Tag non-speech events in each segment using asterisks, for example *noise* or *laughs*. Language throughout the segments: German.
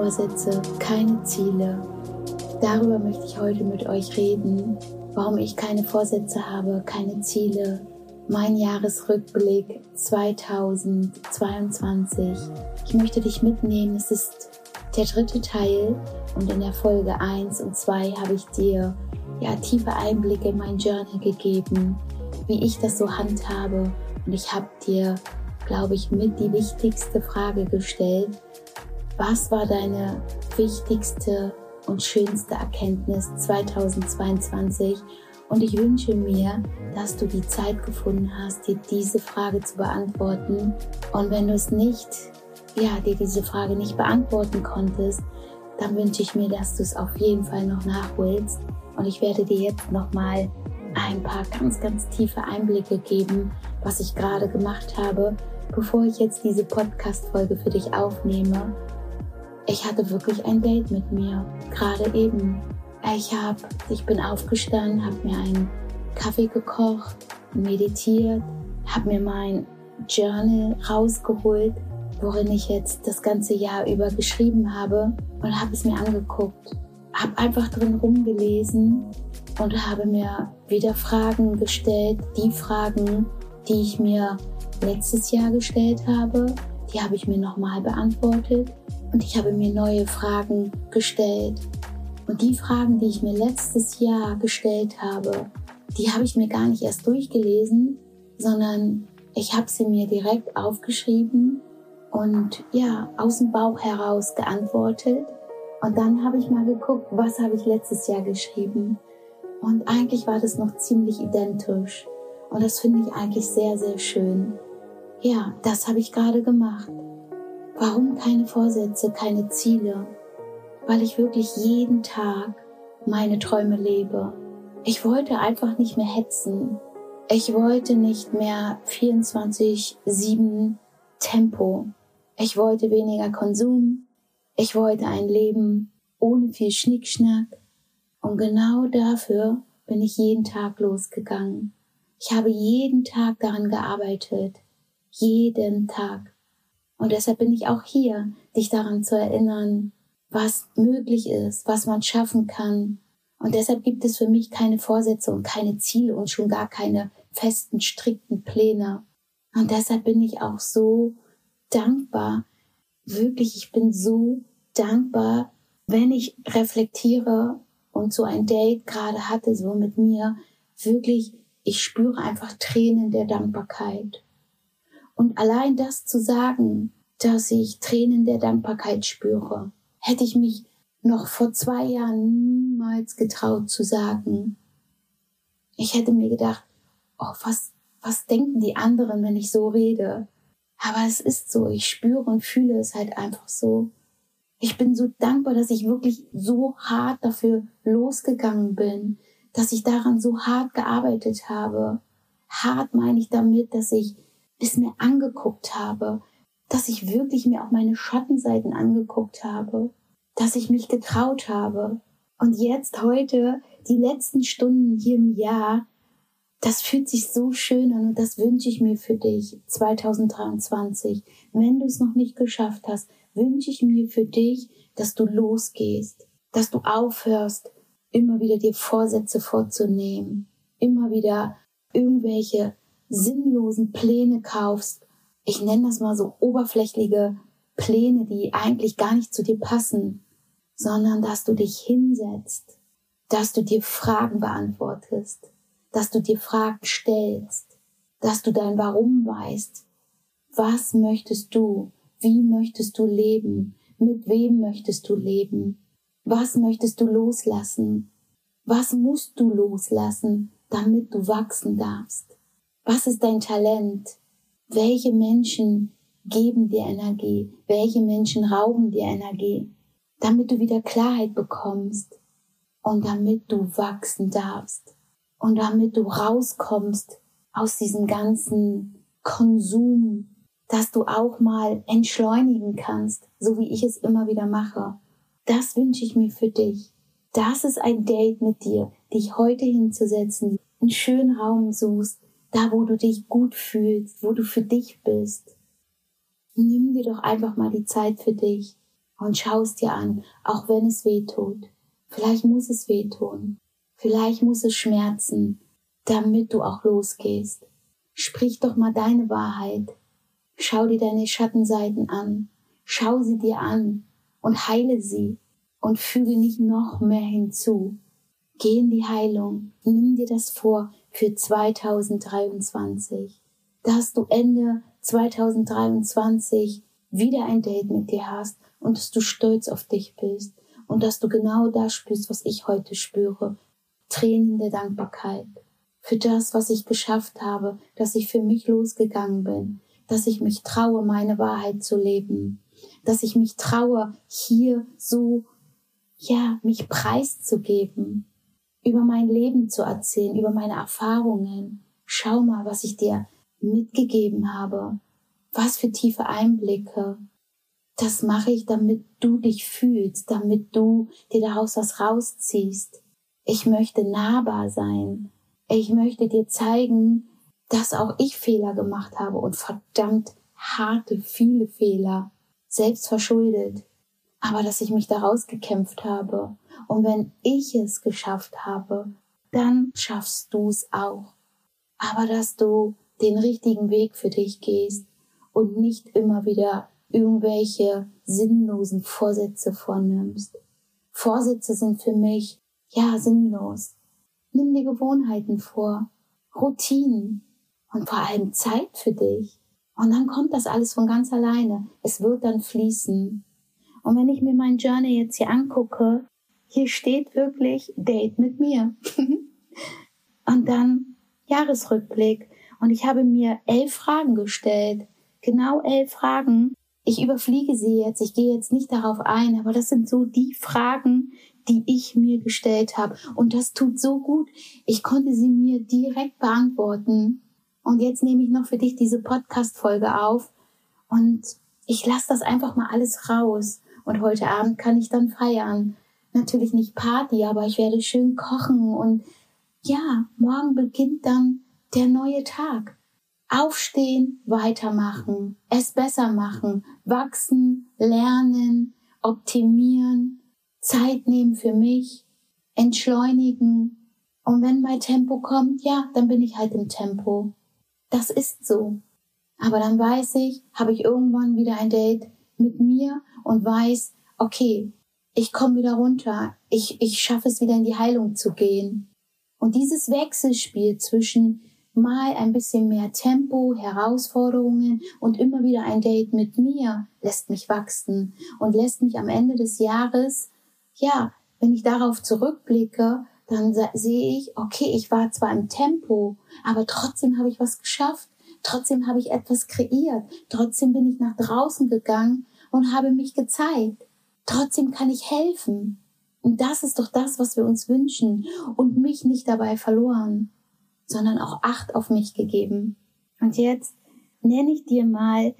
Vorsätze, keine Ziele. Darüber möchte ich heute mit euch reden, warum ich keine Vorsätze habe, keine Ziele. Mein Jahresrückblick 2022. Ich möchte dich mitnehmen. Es ist der dritte Teil und in der Folge 1 und 2 habe ich dir ja tiefe Einblicke in mein Journal gegeben, wie ich das so handhabe und ich habe dir, glaube ich, mit die wichtigste Frage gestellt. Was war deine wichtigste und schönste Erkenntnis 2022? Und ich wünsche mir, dass du die Zeit gefunden hast, dir diese Frage zu beantworten. Und wenn du es nicht, ja, dir diese Frage nicht beantworten konntest, dann wünsche ich mir, dass du es auf jeden Fall noch nachholst. Und ich werde dir jetzt nochmal ein paar ganz, ganz tiefe Einblicke geben, was ich gerade gemacht habe, bevor ich jetzt diese Podcast-Folge für dich aufnehme. Ich hatte wirklich ein Date mit mir, gerade eben. Ich hab, ich bin aufgestanden, habe mir einen Kaffee gekocht, meditiert, habe mir mein Journal rausgeholt, worin ich jetzt das ganze Jahr über geschrieben habe und habe es mir angeguckt. Habe einfach drin rumgelesen und habe mir wieder Fragen gestellt, die Fragen, die ich mir letztes Jahr gestellt habe, die habe ich mir nochmal beantwortet und ich habe mir neue Fragen gestellt. Und die Fragen, die ich mir letztes Jahr gestellt habe, die habe ich mir gar nicht erst durchgelesen, sondern ich habe sie mir direkt aufgeschrieben und ja, aus dem Bauch heraus geantwortet. Und dann habe ich mal geguckt, was habe ich letztes Jahr geschrieben. Und eigentlich war das noch ziemlich identisch. Und das finde ich eigentlich sehr, sehr schön. Ja, das habe ich gerade gemacht. Warum keine Vorsätze, keine Ziele? Weil ich wirklich jeden Tag meine Träume lebe. Ich wollte einfach nicht mehr hetzen. Ich wollte nicht mehr 24-7 Tempo. Ich wollte weniger Konsum. Ich wollte ein Leben ohne viel Schnickschnack. Und genau dafür bin ich jeden Tag losgegangen. Ich habe jeden Tag daran gearbeitet. Jeden Tag. Und deshalb bin ich auch hier, dich daran zu erinnern, was möglich ist, was man schaffen kann. Und deshalb gibt es für mich keine Vorsätze und keine Ziele und schon gar keine festen, strikten Pläne. Und deshalb bin ich auch so dankbar. Wirklich, ich bin so dankbar, wenn ich reflektiere und so ein Date gerade hatte, so mit mir, wirklich, ich spüre einfach Tränen der Dankbarkeit. Und allein das zu sagen, dass ich Tränen der Dankbarkeit spüre, hätte ich mich noch vor zwei Jahren niemals getraut zu sagen. Ich hätte mir gedacht, oh, was, was denken die anderen, wenn ich so rede? Aber es ist so, ich spüre und fühle es halt einfach so. Ich bin so dankbar, dass ich wirklich so hart dafür losgegangen bin, dass ich daran so hart gearbeitet habe. Hart meine ich damit, dass ich es mir angeguckt habe, dass ich wirklich mir auch meine Schattenseiten angeguckt habe, dass ich mich getraut habe. Und jetzt heute, die letzten Stunden hier im Jahr, das fühlt sich so schön an und das wünsche ich mir für dich 2023. Wenn du es noch nicht geschafft hast, wünsche ich mir für dich, dass du losgehst, dass du aufhörst, immer wieder dir Vorsätze vorzunehmen, immer wieder irgendwelche sinnlosen Pläne kaufst. Ich nenne das mal so oberflächliche Pläne, die eigentlich gar nicht zu dir passen, sondern dass du dich hinsetzt, dass du dir Fragen beantwortest, dass du dir Fragen stellst, dass du dein Warum weißt. Was möchtest du? Wie möchtest du leben? Mit wem möchtest du leben? Was möchtest du loslassen? Was musst du loslassen, damit du wachsen darfst? Was ist dein Talent? Welche Menschen geben dir Energie? Welche Menschen rauben dir Energie? Damit du wieder Klarheit bekommst und damit du wachsen darfst und damit du rauskommst aus diesem ganzen Konsum, dass du auch mal entschleunigen kannst, so wie ich es immer wieder mache. Das wünsche ich mir für dich. Das ist ein Date mit dir, dich heute hinzusetzen, einen schönen Raum suchst, da wo du dich gut fühlst, wo du für dich bist. Nimm dir doch einfach mal die Zeit für dich und schaust dir an, auch wenn es weh tut. Vielleicht muss es wehtun. Vielleicht muss es schmerzen, damit du auch losgehst. Sprich doch mal deine Wahrheit. Schau dir deine Schattenseiten an. Schau sie dir an und heile sie und füge nicht noch mehr hinzu. Geh in die Heilung. Nimm dir das vor für 2023. Dass du Ende 2023 wieder ein Date mit dir hast und dass du stolz auf dich bist und dass du genau das spürst, was ich heute spüre. Tränen der Dankbarkeit für das, was ich geschafft habe, dass ich für mich losgegangen bin, dass ich mich traue, meine Wahrheit zu leben, dass ich mich traue, hier so, ja, mich preiszugeben, über mein Leben zu erzählen, über meine Erfahrungen. Schau mal, was ich dir mitgegeben habe. Was für tiefe Einblicke. Das mache ich, damit du dich fühlst, damit du dir daraus was rausziehst. Ich möchte nahbar sein. Ich möchte dir zeigen, dass auch ich Fehler gemacht habe und verdammt harte, viele Fehler, selbst verschuldet. Aber dass ich mich daraus gekämpft habe. Und wenn ich es geschafft habe, dann schaffst du es auch. Aber dass du den richtigen Weg für dich gehst und nicht immer wieder irgendwelche sinnlosen Vorsätze vornimmst. Vorsätze sind für mich, ja, sinnlos. Nimm dir Gewohnheiten vor, Routinen und vor allem Zeit für dich. Und dann kommt das alles von ganz alleine. Es wird dann fließen. Und wenn ich mir mein Journey jetzt hier angucke, hier steht wirklich Date mit mir. *laughs* und dann Jahresrückblick. Und ich habe mir elf Fragen gestellt. Genau elf Fragen. Ich überfliege sie jetzt. Ich gehe jetzt nicht darauf ein, aber das sind so die Fragen, die ich mir gestellt habe. Und das tut so gut. Ich konnte sie mir direkt beantworten. Und jetzt nehme ich noch für dich diese Podcast-Folge auf. Und ich lasse das einfach mal alles raus. Und heute Abend kann ich dann feiern. Natürlich nicht Party, aber ich werde schön kochen. Und ja, morgen beginnt dann der neue Tag. Aufstehen, weitermachen, es besser machen, wachsen, lernen, optimieren, Zeit nehmen für mich, entschleunigen. Und wenn mein Tempo kommt, ja, dann bin ich halt im Tempo. Das ist so. Aber dann weiß ich, habe ich irgendwann wieder ein Date mit mir und weiß, okay, ich komme wieder runter, ich, ich schaffe es wieder in die Heilung zu gehen. Und dieses Wechselspiel zwischen mal ein bisschen mehr Tempo, Herausforderungen und immer wieder ein Date mit mir lässt mich wachsen und lässt mich am Ende des Jahres, ja, wenn ich darauf zurückblicke, dann sehe ich, okay, ich war zwar im Tempo, aber trotzdem habe ich was geschafft, trotzdem habe ich etwas kreiert, trotzdem bin ich nach draußen gegangen und habe mich gezeigt, trotzdem kann ich helfen. Und das ist doch das, was wir uns wünschen und mich nicht dabei verloren sondern auch Acht auf mich gegeben. Und jetzt nenne ich dir mal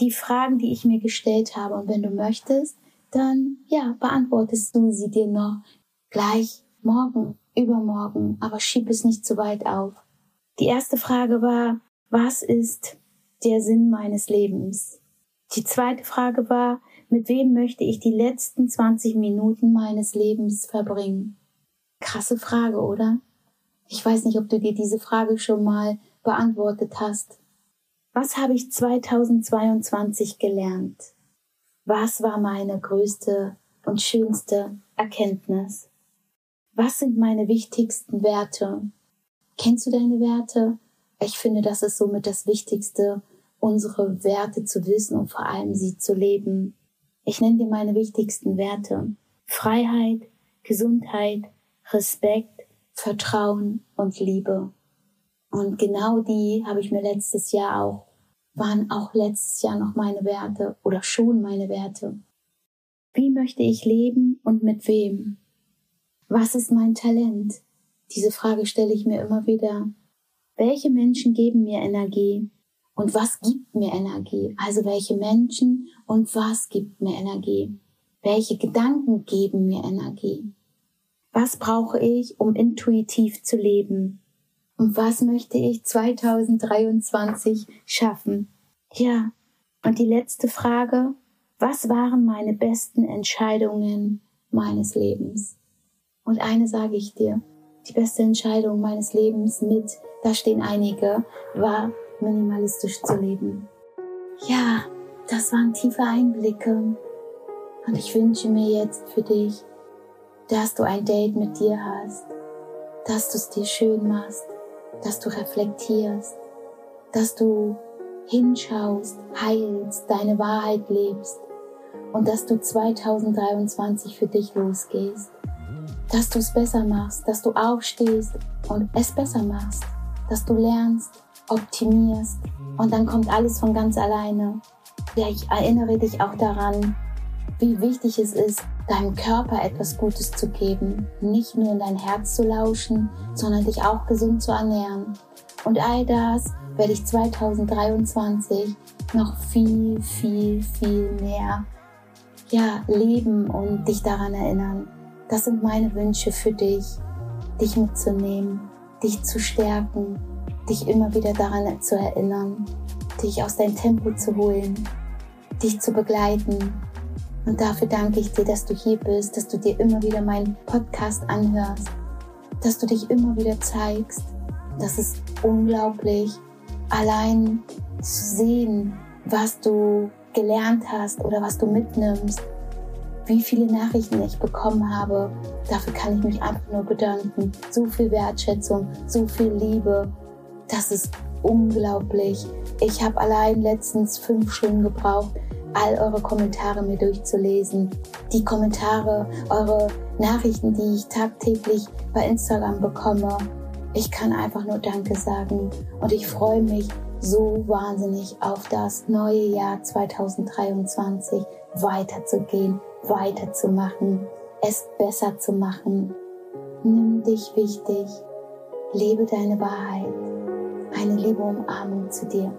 die Fragen, die ich mir gestellt habe. Und wenn du möchtest, dann ja, beantwortest du sie dir noch gleich morgen, übermorgen, aber schieb es nicht zu weit auf. Die erste Frage war, was ist der Sinn meines Lebens? Die zweite Frage war, mit wem möchte ich die letzten 20 Minuten meines Lebens verbringen? Krasse Frage, oder? Ich weiß nicht, ob du dir diese Frage schon mal beantwortet hast. Was habe ich 2022 gelernt? Was war meine größte und schönste Erkenntnis? Was sind meine wichtigsten Werte? Kennst du deine Werte? Ich finde, das ist somit das Wichtigste, unsere Werte zu wissen und vor allem sie zu leben. Ich nenne dir meine wichtigsten Werte. Freiheit, Gesundheit, Respekt, Vertrauen und Liebe. Und genau die habe ich mir letztes Jahr auch, waren auch letztes Jahr noch meine Werte oder schon meine Werte. Wie möchte ich leben und mit wem? Was ist mein Talent? Diese Frage stelle ich mir immer wieder. Welche Menschen geben mir Energie? Und was gibt mir Energie? Also welche Menschen und was gibt mir Energie? Welche Gedanken geben mir Energie? Was brauche ich, um intuitiv zu leben? Und was möchte ich 2023 schaffen? Ja, und die letzte Frage, Was waren meine besten Entscheidungen meines Lebens? Und eine sage ich dir, die beste Entscheidung meines Lebens mit, da stehen einige, war minimalistisch zu leben. Ja, das waren tiefe Einblicke. Und ich wünsche mir jetzt für dich, dass du ein Date mit dir hast, dass du es dir schön machst, dass du reflektierst, dass du hinschaust, heilst, deine Wahrheit lebst und dass du 2023 für dich losgehst dass du es besser machst, dass du aufstehst und es besser machst, dass du lernst, optimierst und dann kommt alles von ganz alleine. Ja, ich erinnere dich auch daran, wie wichtig es ist, deinem Körper etwas Gutes zu geben, nicht nur in dein Herz zu lauschen, sondern dich auch gesund zu ernähren. Und all das werde ich 2023 noch viel, viel, viel mehr ja, leben und dich daran erinnern. Das sind meine Wünsche für dich, dich mitzunehmen, dich zu stärken, dich immer wieder daran zu erinnern, dich aus deinem Tempo zu holen, dich zu begleiten. Und dafür danke ich dir, dass du hier bist, dass du dir immer wieder meinen Podcast anhörst, dass du dich immer wieder zeigst. Das ist unglaublich, allein zu sehen, was du gelernt hast oder was du mitnimmst wie viele Nachrichten ich bekommen habe. Dafür kann ich mich einfach nur bedanken. So viel Wertschätzung, so viel Liebe. Das ist unglaublich. Ich habe allein letztens fünf Stunden gebraucht, all eure Kommentare mir durchzulesen. Die Kommentare, eure Nachrichten, die ich tagtäglich bei Instagram bekomme. Ich kann einfach nur Danke sagen und ich freue mich so wahnsinnig auf das neue Jahr 2023 weiterzugehen, weiterzumachen, es besser zu machen. Nimm dich wichtig, lebe deine Wahrheit. Eine liebe Umarmung zu dir.